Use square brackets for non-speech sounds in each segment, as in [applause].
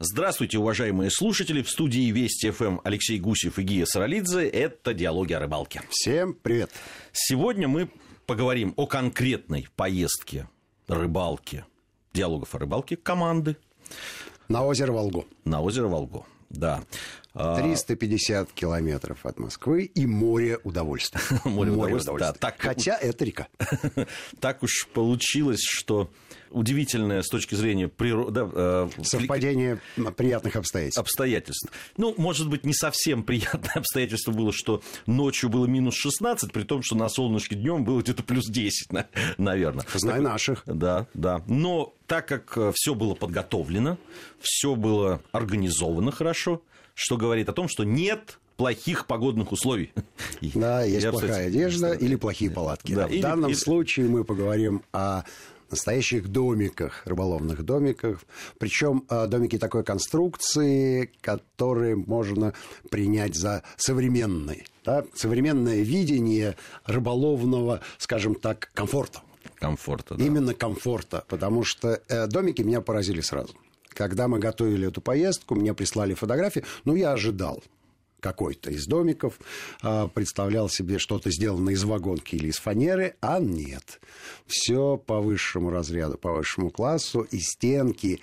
Здравствуйте, уважаемые слушатели. В студии Вести ФМ Алексей Гусев и Гия Саралидзе. Это «Диалоги о рыбалке». Всем привет. Сегодня мы поговорим о конкретной поездке рыбалки, диалогов о рыбалке команды. На озеро Волгу. На озеро Волгу, да. 350 а, километров от Москвы и море удовольствия. [laughs] море, море удовольствия. Да, так, Хотя это река. [laughs] так уж получилось, что удивительное с точки зрения природы... Да, э, Совпадение приятных обстоятельств. Обстоятельств. Ну, может быть, не совсем приятное [laughs] обстоятельство было, что ночью было минус 16, при том, что на солнышке днем было где-то плюс 10, наверное. Знай так, наших. Да, да. Но так как э, все было подготовлено, все было организовано хорошо, что говорит о том, что нет плохих погодных условий. Да, [laughs] есть Я, плохая кстати, одежда или плохие палатки. Да, в или, данном или... случае мы поговорим о настоящих домиках, рыболовных домиках. Причем э, домики такой конструкции, которые можно принять за современные. Да? Современное видение рыболовного, скажем так, комфорта. Комфорта, да. Именно комфорта, потому что э, домики меня поразили сразу. Когда мы готовили эту поездку, мне прислали фотографии, ну, я ожидал какой-то из домиков, а, представлял себе что-то сделано из вагонки или из фанеры, а нет. Все по высшему разряду, по высшему классу, и стенки,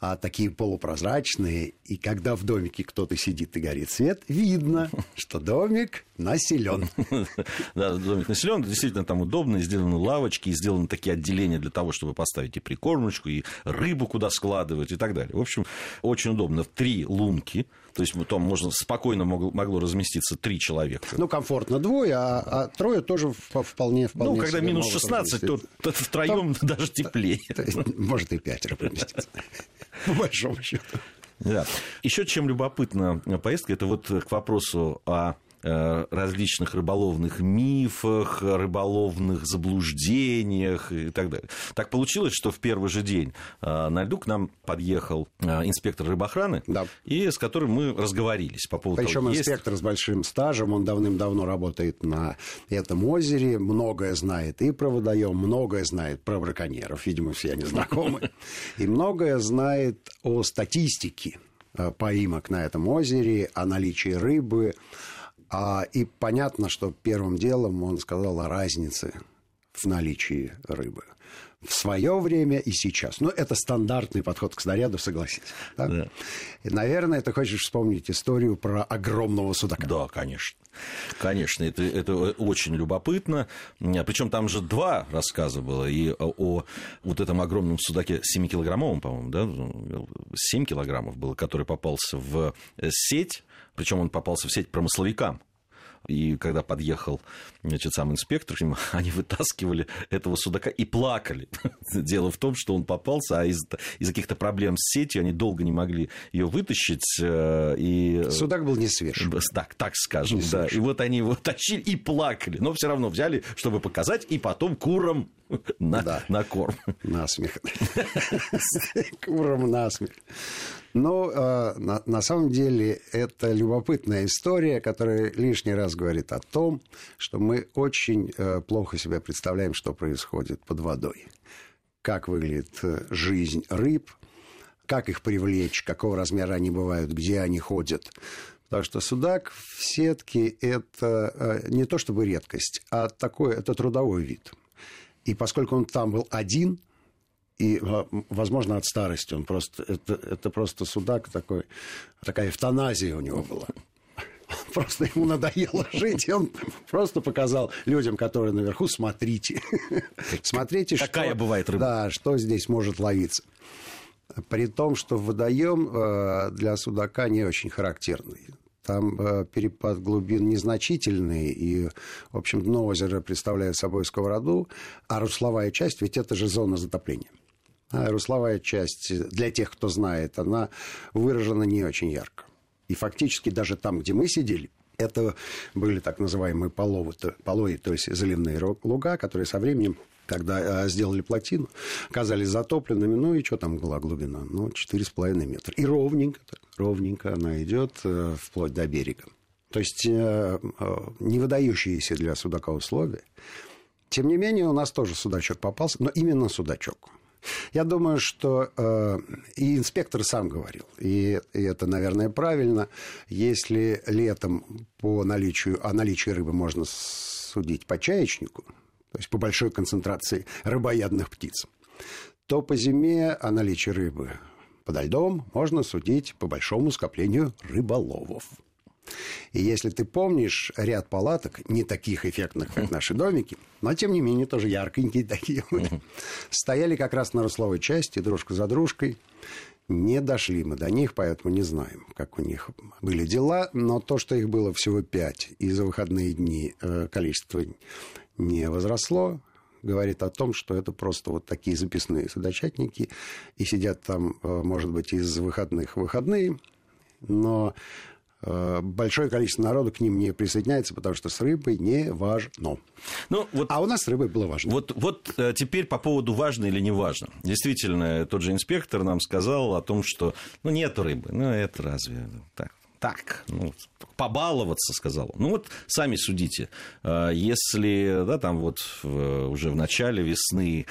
а такие полупрозрачные, и когда в домике кто-то сидит и горит свет, видно, [laughs] что домик населен. [laughs] Да, домик населен, действительно там удобно, сделаны лавочки, сделаны такие отделения для того, чтобы поставить и прикормочку, и рыбу куда складывать и так далее. В общем, очень удобно. Три лунки, то есть там можно спокойно могло, могло разместиться три человека. Ну, комфортно двое, а, а трое тоже вполне, вполне Ну, когда минус 16, то, то втроем там, даже теплее. [laughs] Может, и пятеро поместиться. [laughs] По большому счету. Да. Еще чем любопытна поездка, это вот к вопросу о различных рыболовных мифах, рыболовных заблуждениях и так далее. Так получилось, что в первый же день э, на льду к нам подъехал э, инспектор рыбоохраны, да. и с которым мы разговорились по поводу Причем того, инспектор есть... с большим стажем, он давным-давно работает на этом озере, многое знает и про водоем, многое знает про браконьеров, видимо, все они знакомы, [laughs] и многое знает о статистике поимок на этом озере, о наличии рыбы, и понятно, что первым делом он сказал о разнице в наличии рыбы. В свое время и сейчас. Ну, это стандартный подход к снаряду, согласитесь. Да? Да. И, наверное, ты хочешь вспомнить историю про огромного судака. Да, конечно. Конечно, это, это очень любопытно. Причем там же два рассказа было. И о, о вот этом огромном судаке 7-килограммовом, по-моему, да? 7 килограммов было, который попался в сеть причем он попался в сеть промысловикам. И когда подъехал значит, сам инспектор, [laughs] они вытаскивали этого судака и плакали. [laughs] Дело в том, что он попался, а из- из каких-то проблем с сетью они долго не могли ее вытащить. Э, и... Судак был не свеж. Так, так скажем, не да. И вот они его тащили и плакали. Но все равно взяли, чтобы показать, и потом курам [laughs] на, да. на корм. На смех. Курам на смех. Но э, на, на самом деле это любопытная история, которая лишний раз говорит о том, что мы очень э, плохо себе представляем, что происходит под водой. Как выглядит э, жизнь рыб, как их привлечь, какого размера они бывают, где они ходят. Так что судак в сетке – это э, не то чтобы редкость, а такой, это трудовой вид. И поскольку он там был один – и, возможно, от старости. Он просто, это, это просто судак такой, такая эвтаназия у него была. [laughs] Просто ему надоело жить, и он просто показал людям, которые наверху, смотрите. [laughs] Смотрите, Какая что, бывает рыба. Да, что здесь может ловиться. При том, что водоем э, для судака не очень характерный. Там э, перепад глубин незначительный, и, в общем, дно озера представляет собой сковороду, а русловая часть, ведь это же зона затопления. А русловая часть, для тех, кто знает, она выражена не очень ярко. И фактически даже там, где мы сидели, это были так называемые половы, полои, то есть заливные луга, которые со временем когда э, сделали плотину, оказались затопленными. Ну и что там была глубина? Ну, 4,5 метра. И ровненько, ровненько она идет э, вплоть до берега. То есть э, не выдающиеся для судака условия. Тем не менее, у нас тоже судачок попался, но именно судачок. Я думаю, что э, и инспектор сам говорил, и, и это, наверное, правильно, если летом по наличию, о наличии рыбы можно судить по чаечнику, то есть по большой концентрации рыбоядных птиц, то по зиме о наличии рыбы подо льдом можно судить по большому скоплению рыболовов. И если ты помнишь ряд палаток, не таких эффектных, как наши домики, но тем не менее тоже яркенькие такие, стояли как раз на русловой части, дружка за дружкой. Не дошли мы до них, поэтому не знаем, как у них были дела. Но то, что их было всего пять, и за выходные дни э, количество не возросло, говорит о том, что это просто вот такие записные судочатники, и сидят там, э, может быть, из выходных в выходные, но большое количество народу к ним не присоединяется, потому что с рыбой не важно. Ну, вот, а у нас с рыбой было важно. Вот, вот э, теперь по поводу важно или не важно. Действительно, тот же инспектор нам сказал о том, что ну, нет рыбы. Ну, это разве так? так, ну, побаловаться, сказал. Ну вот сами судите. Э, если, да, там вот уже в начале весны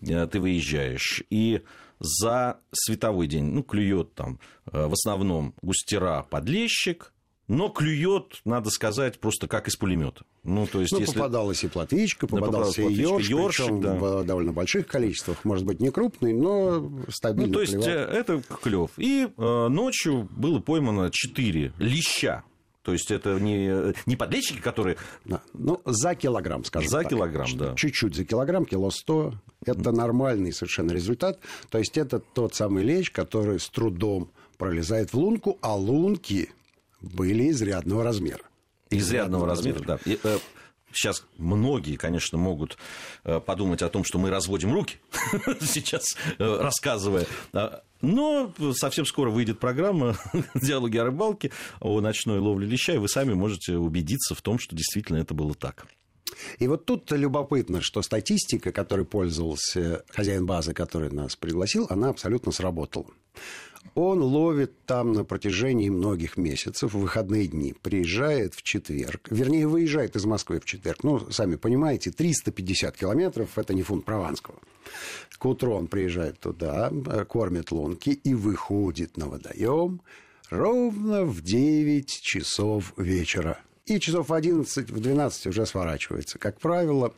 ты выезжаешь, и за световой день, ну, клюет там э, в основном густера подлещик, но клюет, надо сказать, просто как из пулемета. Ну, то есть, ну, если... попадалась и платвичка, попадался да, и ёрш, ёршик, да. в довольно больших количествах. Может быть, не крупный, но стабильно Ну, то есть, клевал. Э, это клев. И э, ночью было поймано 4 леща то есть это не, не подлещики, которые... Да. Ну, за килограмм, скажем За так. килограмм, да. Чуть-чуть за килограмм, кило сто. Это нормальный совершенно результат. То есть это тот самый лещ, который с трудом пролезает в лунку, а лунки были изрядного размера. Изрядного, изрядного размера, размера, да. И, э, Сейчас многие, конечно, могут э, подумать о том, что мы разводим руки, [laughs] сейчас э, рассказывая но совсем скоро выйдет программа [laughs] «Диалоги о рыбалке» о ночной ловле леща, и вы сами можете убедиться в том, что действительно это было так. И вот тут любопытно, что статистика, которой пользовался хозяин базы, который нас пригласил, она абсолютно сработала. Он ловит там на протяжении многих месяцев, в выходные дни. Приезжает в четверг. Вернее, выезжает из Москвы в четверг. Ну, сами понимаете, 350 километров – это не фунт Прованского. К утру он приезжает туда, кормит лунки и выходит на водоем ровно в 9 часов вечера. И часов в 11, в 12 уже сворачивается. Как правило,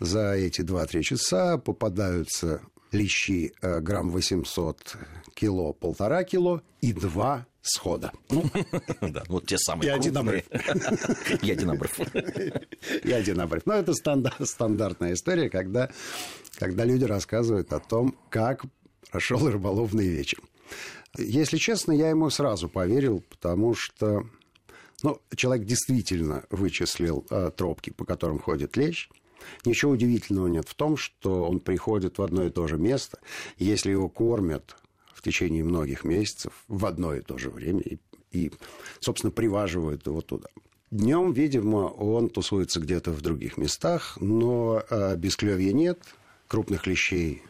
за эти 2-3 часа попадаются лещи э, грамм 800, кило, полтора кило и два схода. [laughs] Ну, да, вот те самые И один обрыв. И один обрыв. И один обрыв. Но это стандартная история, когда, когда люди рассказывают о том, как прошел рыболовный вечер. Если честно, я ему сразу поверил, потому что ну, человек действительно вычислил э, тропки, по которым ходит лещ. Ничего удивительного нет в том, что он приходит в одно и то же место. Если его кормят в течение многих месяцев в одно и то же время и, и собственно, приваживают его туда. Днем, видимо, он тусуется где-то в других местах, но э, бесклевья нет, крупных лещей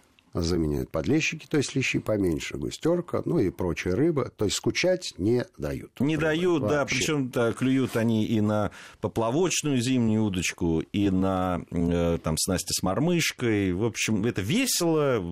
заменяют подлещики, то есть лещи поменьше, густерка, ну и прочая рыба. То есть скучать не дают. Не рыбы, дают, вообще. да. Причем да, клюют они и на поплавочную зимнюю удочку, и на э, там снасти с мормышкой. В общем, это весело,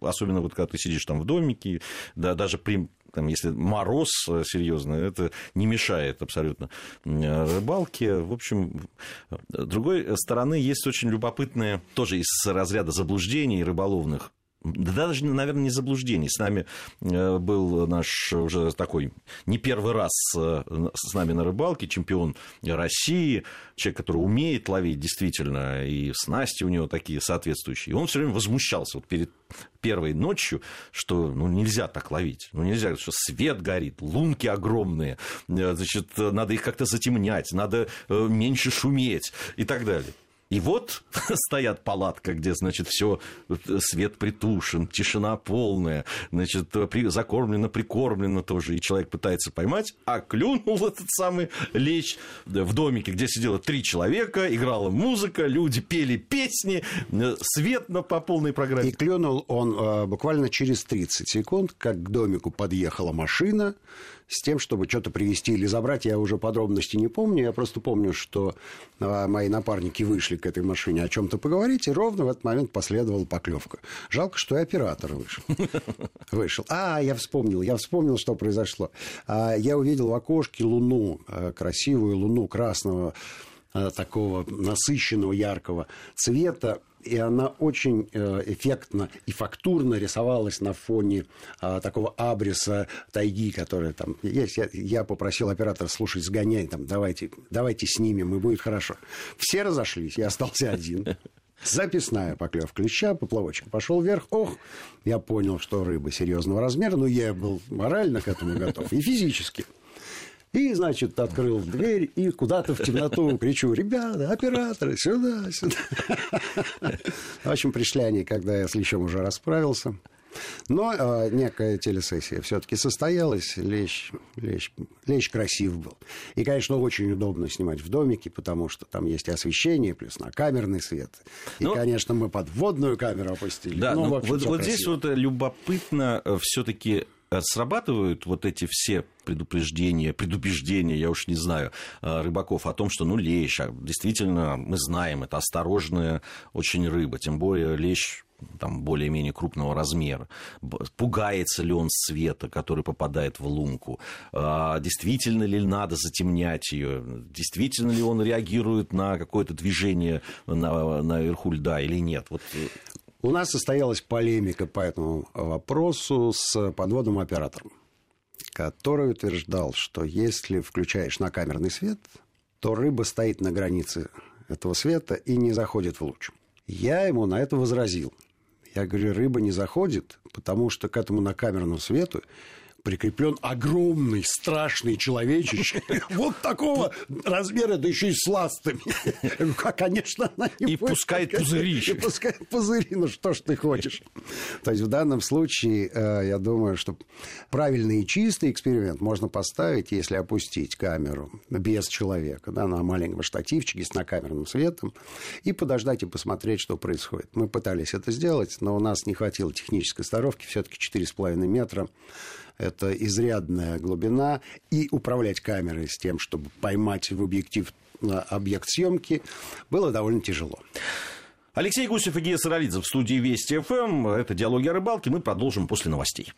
особенно вот когда ты сидишь там в домике, да, даже при там, если мороз э, серьезно, это не мешает абсолютно рыбалке. В общем, с другой стороны, есть очень любопытные, тоже из разряда заблуждений рыболовных, да даже, наверное, не заблуждений. С нами э, был наш уже такой не первый раз э, с нами на рыбалке чемпион России, человек, который умеет ловить действительно, и снасти у него такие соответствующие. И он все время возмущался вот перед первой ночью, что ну, нельзя так ловить. Ну, нельзя, что свет горит, лунки огромные, э, значит, надо их как-то затемнять, надо меньше шуметь и так далее. И вот [laughs] стоят палатка, где, значит, все свет притушен, тишина полная, значит, при, закормлено, прикормлено тоже, и человек пытается поймать, а клюнул [laughs] этот самый лещ в домике, где сидело три человека, играла музыка, люди пели песни, свет на, по полной программе. И клюнул он э, буквально через 30 секунд, как к домику подъехала машина, с тем, чтобы что-то привезти или забрать. Я уже подробности не помню. Я просто помню, что а, мои напарники вышли к этой машине о чем-то поговорить, и ровно в этот момент последовала поклевка. Жалко, что и оператор вышел. [laughs] Вышел. А, я вспомнил, я вспомнил, что произошло. А, я увидел в окошке луну, э, красивую луну красного э, такого насыщенного, яркого цвета и она очень э, эффектно и фактурно рисовалась на фоне а, такого абриса тайги, которая там есть. Я, я попросил оператора, слушать, сгоняй, там, давайте, давайте снимем, и будет хорошо. Все разошлись, я остался один. Записная поклевка клеща, поплавочек пошел вверх. Ох, я понял, что рыба серьезного размера, но я был морально к этому готов и физически. И, значит, открыл дверь и куда-то в темноту кричу, ребята, операторы, сюда, сюда. В общем, пришли они, когда я с Лещом уже расправился. Но э, некая телесессия все-таки состоялась. Лещ, лещ, лещ красив был. И, конечно, очень удобно снимать в домике, потому что там есть освещение, плюс на камерный свет. И, ну, конечно, мы подводную камеру опустили. Да, ну, ну вот, вот здесь вот любопытно э, все-таки срабатывают вот эти все предупреждения, предубеждения, я уж не знаю, э, рыбаков о том, что, ну, лещ, а действительно, мы знаем, это осторожная очень рыба, тем более лещ там, более-менее крупного размера. Пугается ли он света, который попадает в лунку? А, действительно ли надо затемнять ее? Действительно ли он реагирует на какое-то движение на, наверху льда или нет? Вот э, у нас состоялась полемика по этому вопросу с подводным оператором, который утверждал, что если включаешь на камерный свет, то рыба стоит на границе этого света и не заходит в луч. Я ему на это возразил. Я говорю, рыба не заходит, потому что к этому накамерному свету прикреплен огромный, страшный человечище. Вот такого размера, да еще и с ластами. Конечно, она не И пускает пузырище. И пускает пузыри, ну что ж ты хочешь. То есть в данном случае, э, я думаю, что правильный и чистый эксперимент можно поставить, если опустить камеру без человека, да, на маленьком штативчике с накамерным светом, и подождать и посмотреть, что происходит. Мы пытались это сделать, но у нас не хватило технической здоровки, все-таки 4,5 метра это изрядная глубина, и управлять камерой с тем, чтобы поймать в объектив объект съемки, было довольно тяжело. Алексей Гусев и Гея Саралидзе в студии Вести ФМ. Это «Диалоги о рыбалке». Мы продолжим после новостей.